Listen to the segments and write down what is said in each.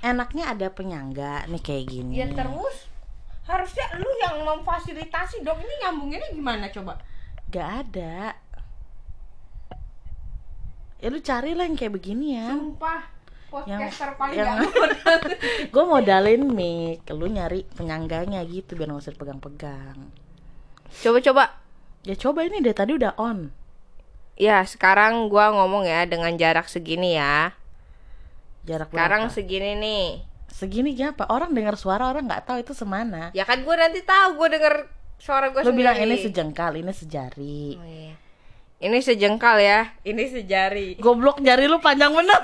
enaknya ada penyangga nih kayak gini Ya terus harusnya lu yang memfasilitasi dong. Ini nyambunginnya gimana coba? Gak ada Ya lu cari lah yang kayak begini ya Sumpah podcaster paling yang- gak modal. Gue modalin mic Lu nyari penyangganya gitu biar gak usah dipegang-pegang Coba-coba. Ya coba ini dari tadi udah on Ya sekarang gua ngomong ya dengan jarak segini ya. Jarak Sekarang berapa? segini nih. Segini apa? Orang dengar suara orang nggak tahu itu semana Ya kan gua nanti tahu gua denger suara gua Lu sendiri. bilang ini sejengkal, ini sejari Oh, iya. Ini sejengkal ya. Ini sejari. Goblok jari lu panjang bener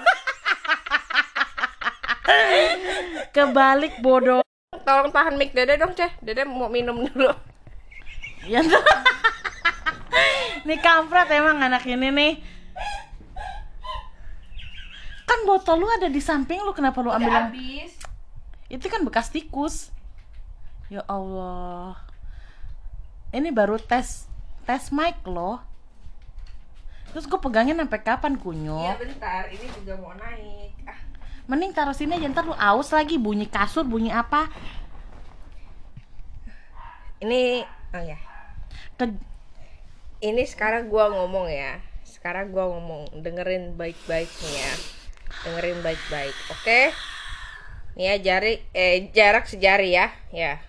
Kebalik bodoh Tolong tahan mic Dede dong, Ceh. Dede mau minum dulu. Ya tuh. Nih kampret emang anak ini nih. Kan botol lu ada di samping lu kenapa lu ambil yang- habis. Itu kan bekas tikus. Ya Allah. Ini baru tes tes mic loh. Terus gue pegangin sampai kapan Iya kunyuk? bentar, ini juga mau naik. Ah, Mending taruh sini aja ntar lu aus lagi bunyi kasur bunyi apa? ini oh ya. Ke- Ini sekarang gua ngomong ya. Sekarang gua ngomong, dengerin baik-baik nih ya. Dengerin baik-baik. Oke? Nih ya jari eh jarak sejari ya. Ya.